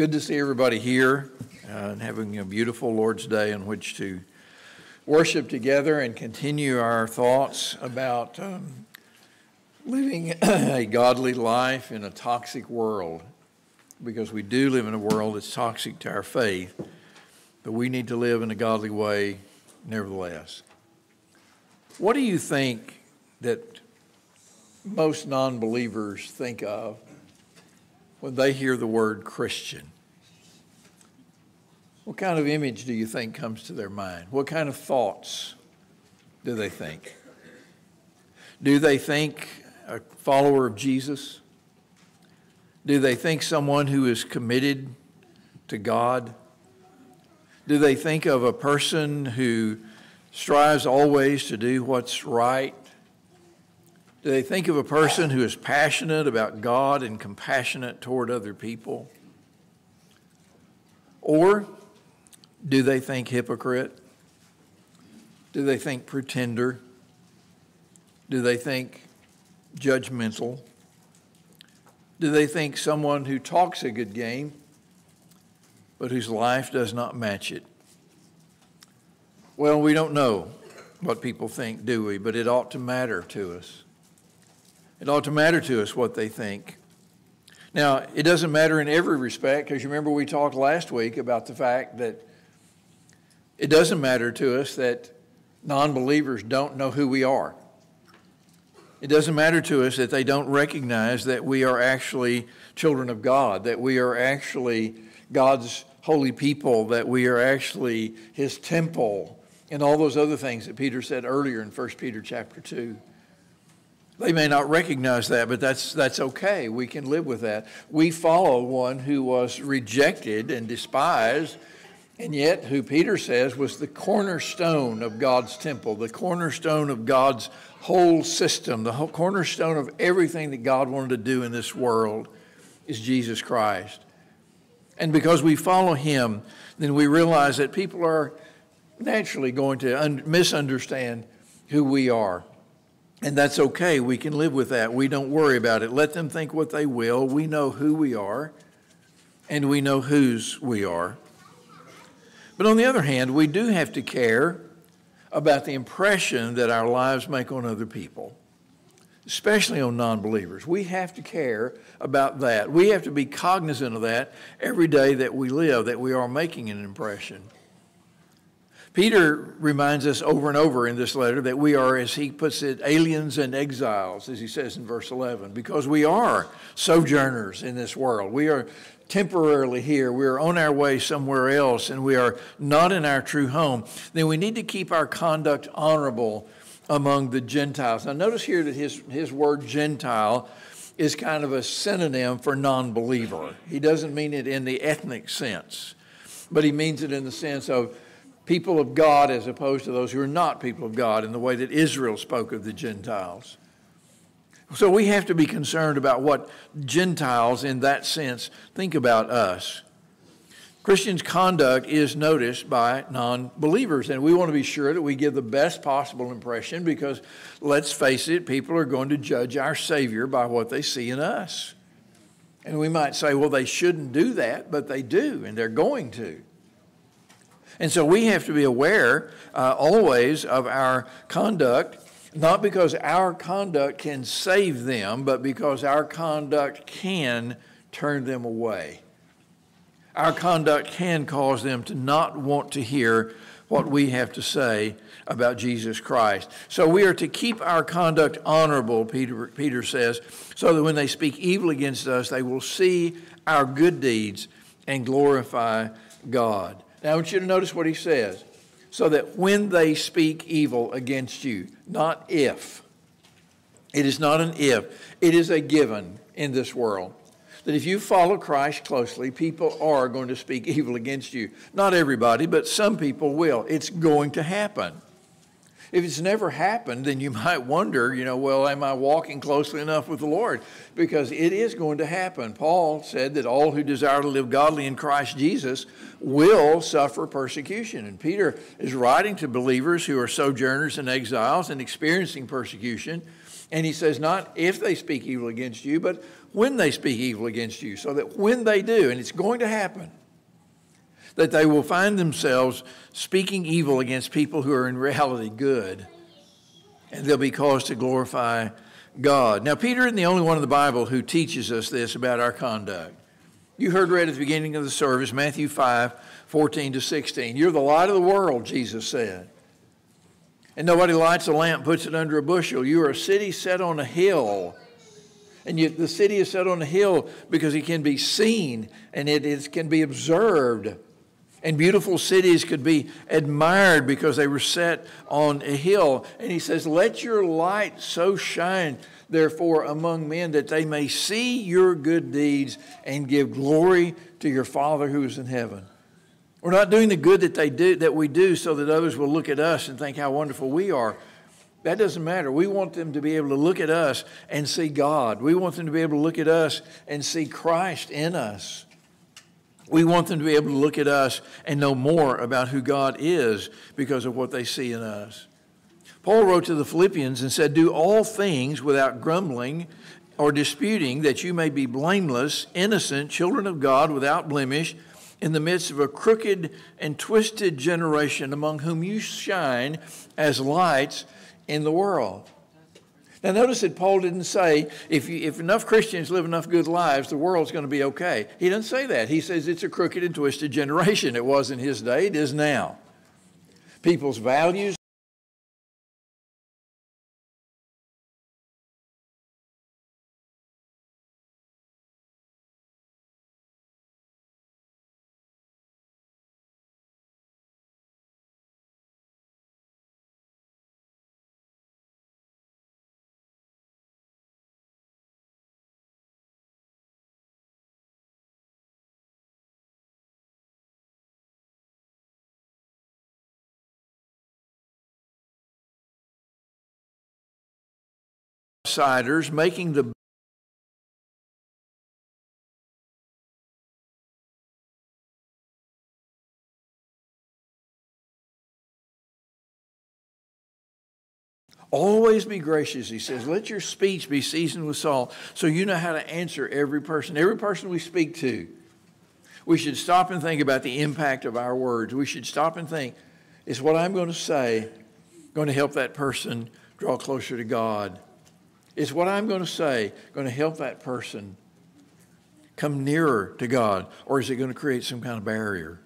good to see everybody here uh, and having a beautiful Lord's Day in which to worship together and continue our thoughts about um, living a godly life in a toxic world. Because we do live in a world that's toxic to our faith, but we need to live in a godly way nevertheless. What do you think that most non believers think of when they hear the word Christian? What kind of image do you think comes to their mind? What kind of thoughts do they think? Do they think a follower of Jesus? Do they think someone who is committed to God? Do they think of a person who strives always to do what's right? Do they think of a person who is passionate about God and compassionate toward other people? Or do they think hypocrite? Do they think pretender? Do they think judgmental? Do they think someone who talks a good game, but whose life does not match it? Well, we don't know what people think, do we? But it ought to matter to us. It ought to matter to us what they think. Now, it doesn't matter in every respect because you remember we talked last week about the fact that it doesn't matter to us that non believers don't know who we are. It doesn't matter to us that they don't recognize that we are actually children of God, that we are actually God's holy people, that we are actually His temple, and all those other things that Peter said earlier in 1 Peter chapter 2. They may not recognize that, but that's, that's okay. We can live with that. We follow one who was rejected and despised, and yet who Peter says was the cornerstone of God's temple, the cornerstone of God's whole system, the whole cornerstone of everything that God wanted to do in this world is Jesus Christ. And because we follow him, then we realize that people are naturally going to un- misunderstand who we are. And that's okay. We can live with that. We don't worry about it. Let them think what they will. We know who we are, and we know whose we are. But on the other hand, we do have to care about the impression that our lives make on other people, especially on non believers. We have to care about that. We have to be cognizant of that every day that we live, that we are making an impression. Peter reminds us over and over in this letter that we are, as he puts it, aliens and exiles, as he says in verse 11, because we are sojourners in this world. We are temporarily here, we are on our way somewhere else, and we are not in our true home. Then we need to keep our conduct honorable among the Gentiles. Now, notice here that his, his word Gentile is kind of a synonym for non believer. He doesn't mean it in the ethnic sense, but he means it in the sense of people of God as opposed to those who are not people of God in the way that Israel spoke of the Gentiles. So we have to be concerned about what Gentiles, in that sense, think about us. Christians' conduct is noticed by non believers, and we want to be sure that we give the best possible impression because, let's face it, people are going to judge our Savior by what they see in us. And we might say, well, they shouldn't do that, but they do, and they're going to. And so we have to be aware uh, always of our conduct, not because our conduct can save them, but because our conduct can turn them away. Our conduct can cause them to not want to hear what we have to say about Jesus Christ. So we are to keep our conduct honorable, Peter, Peter says, so that when they speak evil against us, they will see our good deeds and glorify God. Now, I want you to notice what he says. So that when they speak evil against you, not if, it is not an if, it is a given in this world. That if you follow Christ closely, people are going to speak evil against you. Not everybody, but some people will. It's going to happen. If it's never happened, then you might wonder, you know, well, am I walking closely enough with the Lord? Because it is going to happen. Paul said that all who desire to live godly in Christ Jesus will suffer persecution. And Peter is writing to believers who are sojourners and exiles and experiencing persecution. And he says, not if they speak evil against you, but when they speak evil against you, so that when they do, and it's going to happen, that they will find themselves speaking evil against people who are in reality good, and they'll be caused to glorify God. Now, Peter isn't the only one in the Bible who teaches us this about our conduct. You heard read at the beginning of the service, Matthew 5 14 to 16. You're the light of the world, Jesus said. And nobody lights a lamp, puts it under a bushel. You are a city set on a hill. And you, the city is set on a hill because it can be seen and it, it can be observed. And beautiful cities could be admired because they were set on a hill. And he says, Let your light so shine, therefore, among men that they may see your good deeds and give glory to your Father who is in heaven. We're not doing the good that they do that we do so that others will look at us and think how wonderful we are. That doesn't matter. We want them to be able to look at us and see God. We want them to be able to look at us and see Christ in us. We want them to be able to look at us and know more about who God is because of what they see in us. Paul wrote to the Philippians and said, Do all things without grumbling or disputing, that you may be blameless, innocent, children of God without blemish in the midst of a crooked and twisted generation among whom you shine as lights in the world. Now, notice that Paul didn't say if, you, if enough Christians live enough good lives, the world's going to be okay. He doesn't say that. He says it's a crooked and twisted generation. It was in his day, it is now. People's values outsiders, making the Always be gracious, he says. Let your speech be seasoned with salt so you know how to answer every person, every person we speak to. We should stop and think about the impact of our words. We should stop and think is what I'm going to say going to help that person draw closer to God? Is what I'm going to say going to help that person come nearer to God, or is it going to create some kind of barrier?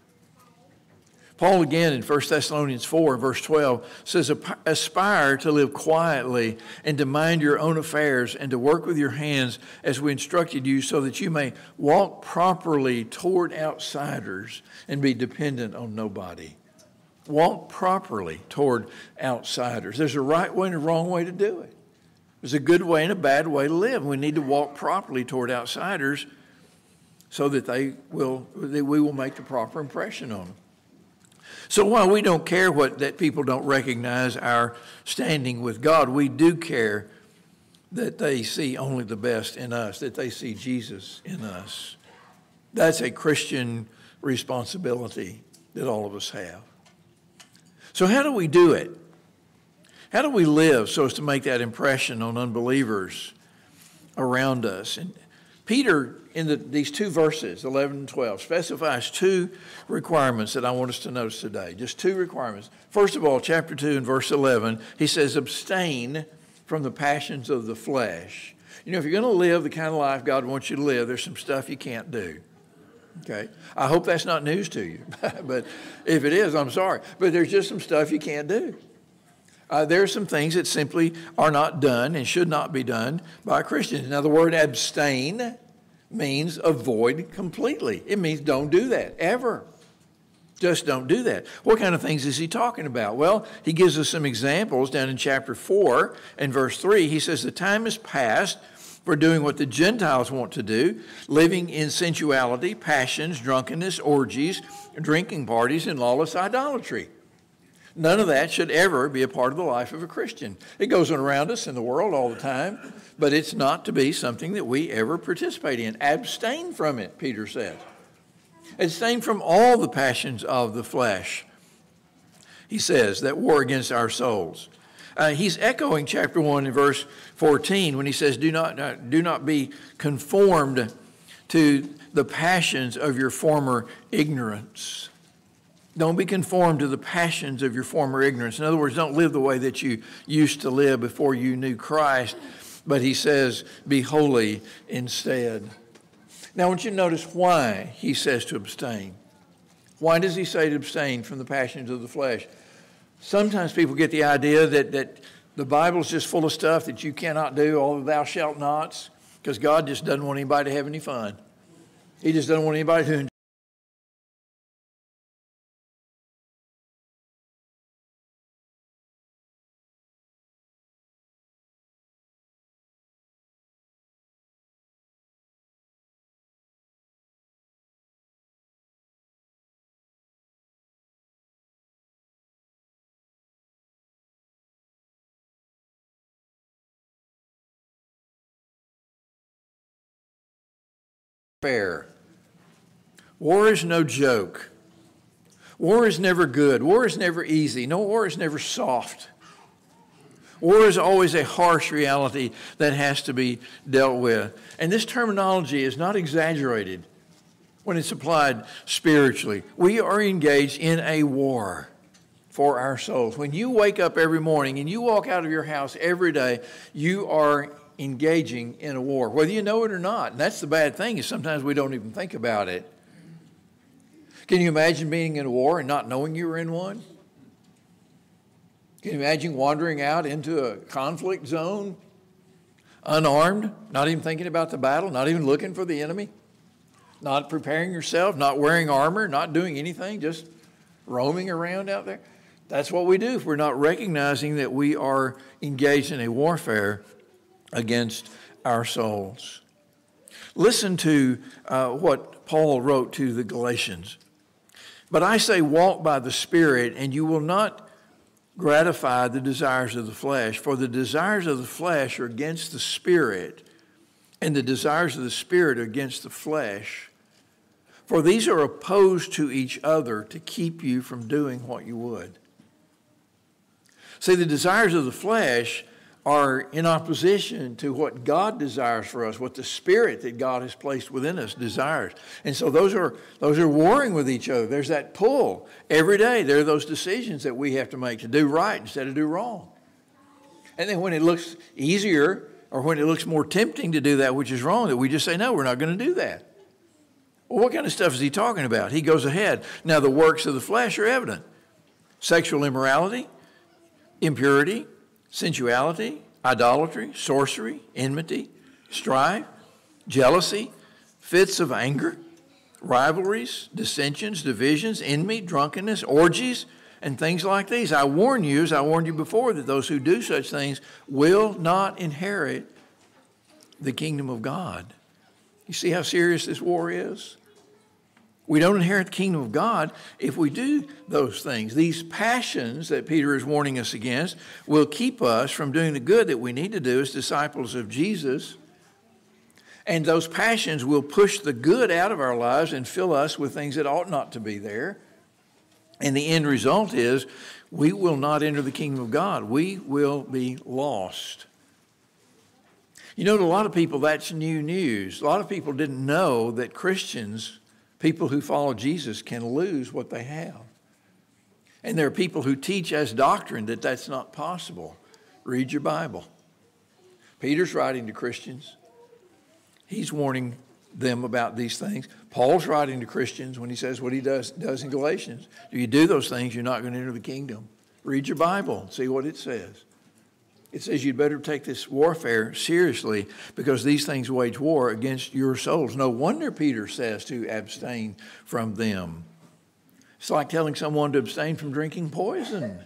Paul again in 1 Thessalonians 4, verse 12, says, Aspire to live quietly and to mind your own affairs and to work with your hands as we instructed you, so that you may walk properly toward outsiders and be dependent on nobody. Walk properly toward outsiders. There's a right way and a wrong way to do it. There's a good way and a bad way to live. We need to walk properly toward outsiders so that they will that we will make the proper impression on them. So while we don't care what that people don't recognize our standing with God, we do care that they see only the best in us, that they see Jesus in us. That's a Christian responsibility that all of us have. So how do we do it? How do we live so as to make that impression on unbelievers around us? And Peter, in the, these two verses, 11 and 12, specifies two requirements that I want us to notice today. Just two requirements. First of all, chapter 2 and verse 11, he says, abstain from the passions of the flesh. You know, if you're going to live the kind of life God wants you to live, there's some stuff you can't do. Okay? I hope that's not news to you. but if it is, I'm sorry. But there's just some stuff you can't do. Uh, there are some things that simply are not done and should not be done by Christians. Now, the word abstain means avoid completely. It means don't do that ever. Just don't do that. What kind of things is he talking about? Well, he gives us some examples down in chapter 4 and verse 3. He says, The time is past for doing what the Gentiles want to do, living in sensuality, passions, drunkenness, orgies, drinking parties, and lawless idolatry. None of that should ever be a part of the life of a Christian. It goes on around us in the world all the time, but it's not to be something that we ever participate in. Abstain from it, Peter says. Abstain from all the passions of the flesh, he says, that war against our souls. Uh, he's echoing chapter 1 in verse 14 when he says, Do not, uh, do not be conformed to the passions of your former ignorance. Don't be conformed to the passions of your former ignorance. In other words, don't live the way that you used to live before you knew Christ. But he says, be holy instead. Now, I want you to notice why he says to abstain. Why does he say to abstain from the passions of the flesh? Sometimes people get the idea that, that the Bible's just full of stuff that you cannot do, all thou shalt nots, because God just doesn't want anybody to have any fun. He just doesn't want anybody to fair. War is no joke. War is never good. War is never easy. No, war is never soft. War is always a harsh reality that has to be dealt with. And this terminology is not exaggerated when it's applied spiritually. We are engaged in a war for our souls. When you wake up every morning and you walk out of your house every day, you are engaging in a war, whether you know it or not. And that's the bad thing is sometimes we don't even think about it. Can you imagine being in a war and not knowing you were in one? Can you imagine wandering out into a conflict zone unarmed, not even thinking about the battle, not even looking for the enemy, not preparing yourself, not wearing armor, not doing anything, just roaming around out there? That's what we do if we're not recognizing that we are engaged in a warfare against our souls. Listen to uh, what Paul wrote to the Galatians. But I say, walk by the Spirit, and you will not gratify the desires of the flesh. For the desires of the flesh are against the Spirit, and the desires of the Spirit are against the flesh. For these are opposed to each other to keep you from doing what you would. See, the desires of the flesh are in opposition to what God desires for us, what the spirit that God has placed within us desires. And so those are those are warring with each other. There's that pull. Every day there are those decisions that we have to make to do right instead of do wrong. And then when it looks easier or when it looks more tempting to do that which is wrong, that we just say, no, we're not going to do that. Well, what kind of stuff is he talking about? He goes ahead. Now, the works of the flesh are evident sexual immorality, impurity, sensuality, idolatry, sorcery, enmity, strife, jealousy, fits of anger, rivalries, dissensions, divisions, envy, drunkenness, orgies, and things like these. I warn you, as I warned you before, that those who do such things will not inherit the kingdom of God. You see how serious this war is? We don't inherit the kingdom of God if we do those things. These passions that Peter is warning us against will keep us from doing the good that we need to do as disciples of Jesus. And those passions will push the good out of our lives and fill us with things that ought not to be there. And the end result is we will not enter the kingdom of God. We will be lost. You know, to a lot of people, that's new news. A lot of people didn't know that Christians People who follow Jesus can lose what they have. And there are people who teach as doctrine that that's not possible. Read your Bible. Peter's writing to Christians. He's warning them about these things. Paul's writing to Christians when he says what he does, does in Galatians. Do you do those things, you're not going to enter the kingdom. Read your Bible, see what it says. It says you'd better take this warfare seriously because these things wage war against your souls. No wonder Peter says to abstain from them. It's like telling someone to abstain from drinking poison,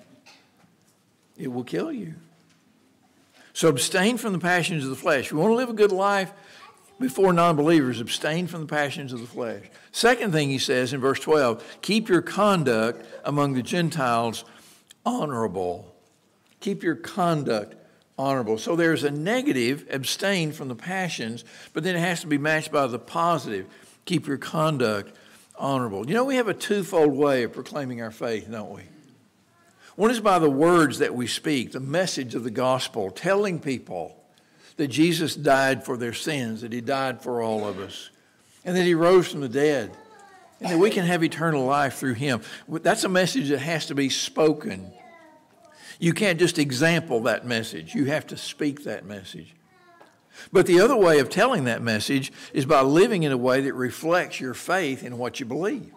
it will kill you. So abstain from the passions of the flesh. You want to live a good life before non believers, abstain from the passions of the flesh. Second thing he says in verse 12 keep your conduct among the Gentiles honorable. Keep your conduct honorable. So there's a negative, abstain from the passions, but then it has to be matched by the positive. Keep your conduct honorable. You know, we have a twofold way of proclaiming our faith, don't we? One is by the words that we speak, the message of the gospel, telling people that Jesus died for their sins, that he died for all of us, and that he rose from the dead, and that we can have eternal life through him. That's a message that has to be spoken. You can't just example that message, you have to speak that message. But the other way of telling that message is by living in a way that reflects your faith in what you believe.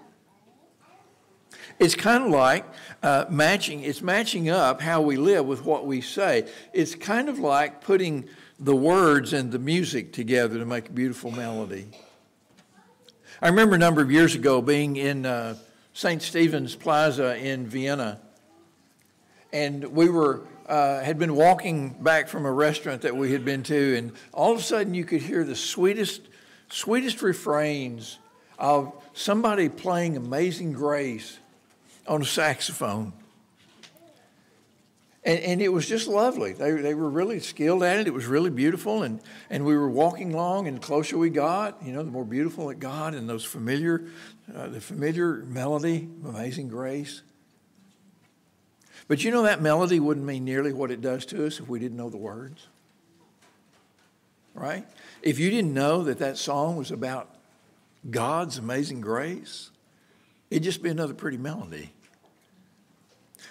It's kind of like uh, matching, it's matching up how we live with what we say. It's kind of like putting the words and the music together to make a beautiful melody. I remember a number of years ago being in uh, St. Stephen's Plaza in Vienna, and we were uh, had been walking back from a restaurant that we had been to, and all of a sudden you could hear the sweetest, sweetest refrains of somebody playing Amazing Grace on a saxophone. And, and, it was just lovely. They, they were really skilled at it. It was really beautiful. And, and we were walking along, and the closer we got, you know, the more beautiful it got, and those familiar, uh, the familiar melody, of Amazing Grace. But you know, that melody wouldn't mean nearly what it does to us if we didn't know the words. Right? If you didn't know that that song was about God's amazing grace, it'd just be another pretty melody.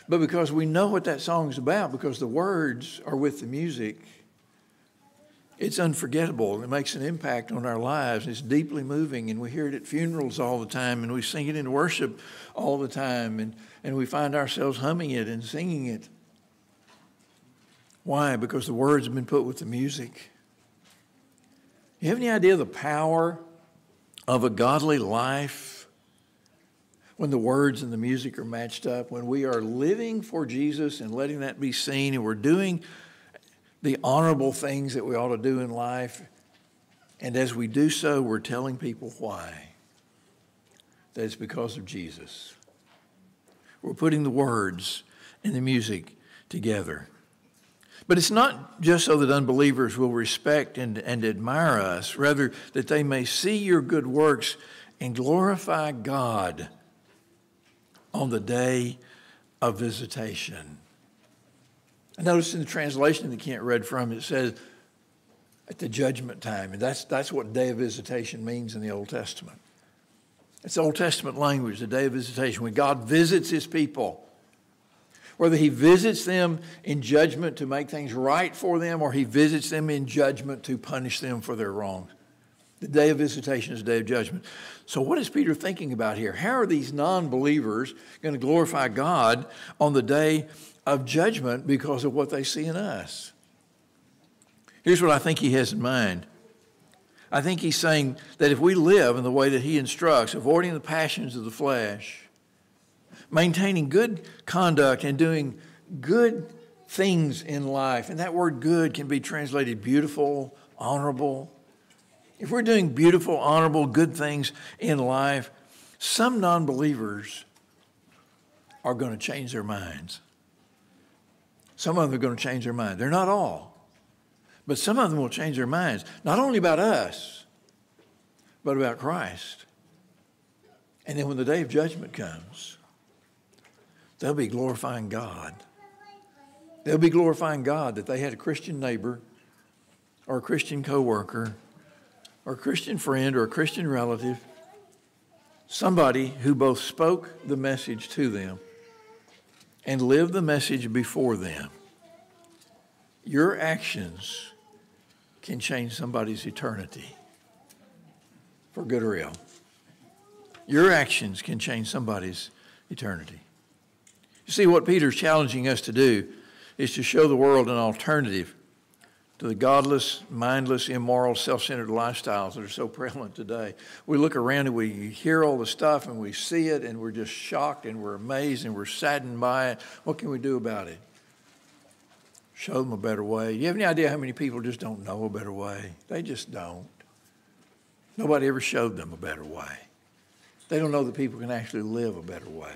But because we know what that song is about, because the words are with the music, it's unforgettable. It makes an impact on our lives. It's deeply moving, and we hear it at funerals all the time, and we sing it in worship all the time, and, and we find ourselves humming it and singing it. Why? Because the words have been put with the music. You have any idea the power of a godly life? when the words and the music are matched up, when we are living for Jesus and letting that be seen, and we're doing the honorable things that we ought to do in life, and as we do so, we're telling people why. That it's because of Jesus. We're putting the words and the music together. But it's not just so that unbelievers will respect and, and admire us, rather, that they may see your good works and glorify God on the day of visitation. I in the translation that Kent read from, it says at the judgment time. And that's, that's what day of visitation means in the Old Testament. It's Old Testament language, the day of visitation, when God visits his people. Whether he visits them in judgment to make things right for them or he visits them in judgment to punish them for their wrongs. The day of visitation is the day of judgment. So, what is Peter thinking about here? How are these non believers going to glorify God on the day of judgment because of what they see in us? Here's what I think he has in mind. I think he's saying that if we live in the way that he instructs, avoiding the passions of the flesh, maintaining good conduct, and doing good things in life, and that word good can be translated beautiful, honorable, if we're doing beautiful, honorable, good things in life, some non believers are going to change their minds. Some of them are going to change their mind. They're not all, but some of them will change their minds, not only about us, but about Christ. And then when the day of judgment comes, they'll be glorifying God. They'll be glorifying God that they had a Christian neighbor or a Christian coworker or a Christian friend or a Christian relative, somebody who both spoke the message to them and live the message before them. Your actions can change somebody's eternity for good or ill. Your actions can change somebody's eternity. You see, what Peter's challenging us to do is to show the world an alternative to the godless, mindless, immoral, self centered lifestyles that are so prevalent today. We look around and we hear all the stuff and we see it and we're just shocked and we're amazed and we're saddened by it. What can we do about it? Show them a better way. You have any idea how many people just don't know a better way? They just don't. Nobody ever showed them a better way. They don't know that people can actually live a better way.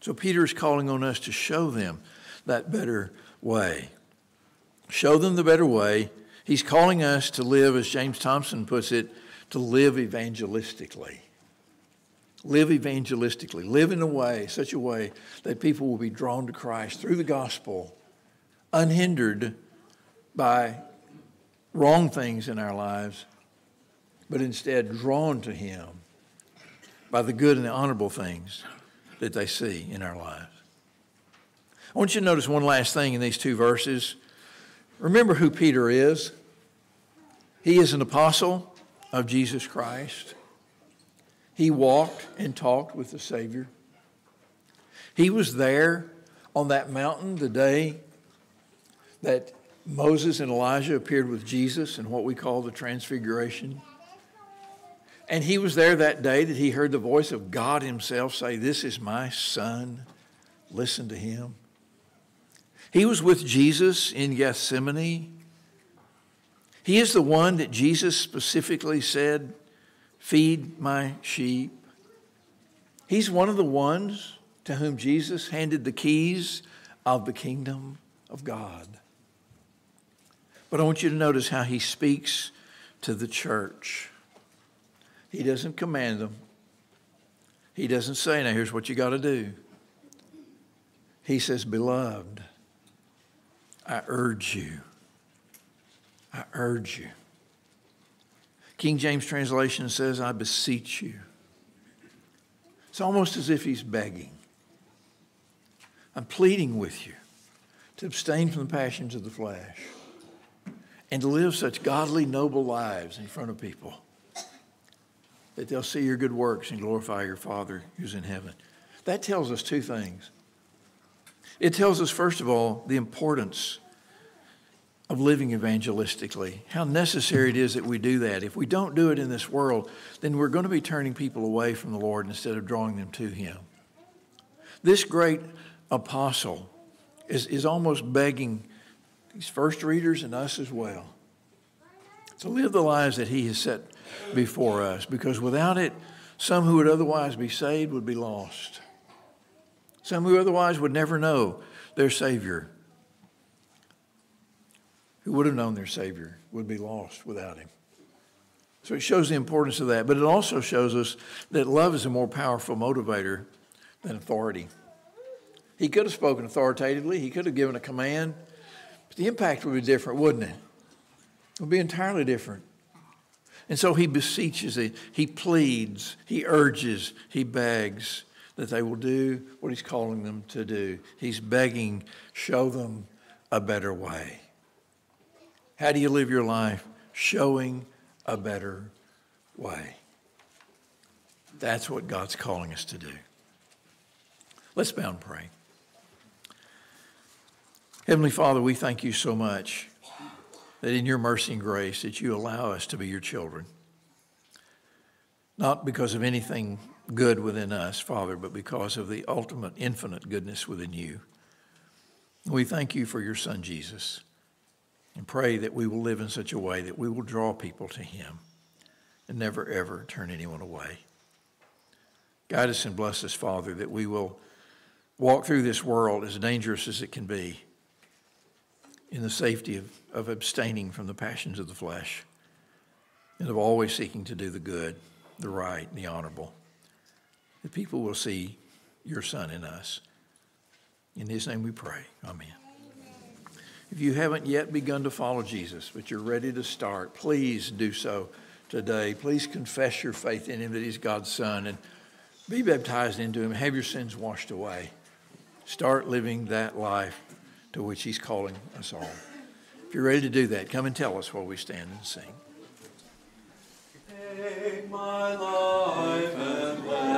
So Peter is calling on us to show them that better way show them the better way. He's calling us to live, as James Thompson puts it, to live evangelistically. Live evangelistically. Live in a way, such a way that people will be drawn to Christ through the gospel, unhindered by wrong things in our lives, but instead drawn to Him by the good and the honorable things that they see in our lives. I want you to notice one last thing in these two verses. Remember who Peter is. He is an apostle of Jesus Christ. He walked and talked with the Savior. He was there on that mountain the day that Moses and Elijah appeared with Jesus in what we call the Transfiguration. And he was there that day that he heard the voice of God Himself say, This is my Son, listen to Him. He was with Jesus in Gethsemane. He is the one that Jesus specifically said, Feed my sheep. He's one of the ones to whom Jesus handed the keys of the kingdom of God. But I want you to notice how he speaks to the church. He doesn't command them, he doesn't say, Now here's what you got to do. He says, Beloved, I urge you. I urge you. King James translation says, I beseech you. It's almost as if he's begging. I'm pleading with you to abstain from the passions of the flesh and to live such godly, noble lives in front of people that they'll see your good works and glorify your Father who's in heaven. That tells us two things. It tells us, first of all, the importance of living evangelistically, how necessary it is that we do that. If we don't do it in this world, then we're going to be turning people away from the Lord instead of drawing them to Him. This great apostle is, is almost begging these first readers and us as well to live the lives that He has set before us, because without it, some who would otherwise be saved would be lost. Some who otherwise would never know their Savior, who would have known their Savior, would be lost without Him. So it shows the importance of that, but it also shows us that love is a more powerful motivator than authority. He could have spoken authoritatively, he could have given a command, but the impact would be different, wouldn't it? It would be entirely different. And so he beseeches, he pleads, he urges, he begs that they will do what he's calling them to do. He's begging, show them a better way. How do you live your life? Showing a better way. That's what God's calling us to do. Let's bow and pray. Heavenly Father, we thank you so much that in your mercy and grace that you allow us to be your children. Not because of anything good within us, Father, but because of the ultimate infinite goodness within you. We thank you for your son Jesus and pray that we will live in such a way that we will draw people to him and never ever turn anyone away. Guide us and bless us, Father, that we will walk through this world as dangerous as it can be in the safety of, of abstaining from the passions of the flesh and of always seeking to do the good, the right, the honorable. That people will see your Son in us. In His name we pray. Amen. If you haven't yet begun to follow Jesus, but you're ready to start, please do so today. Please confess your faith in Him that He's God's Son and be baptized into Him. Have your sins washed away. Start living that life to which He's calling us all. If you're ready to do that, come and tell us while we stand and sing. Take my love.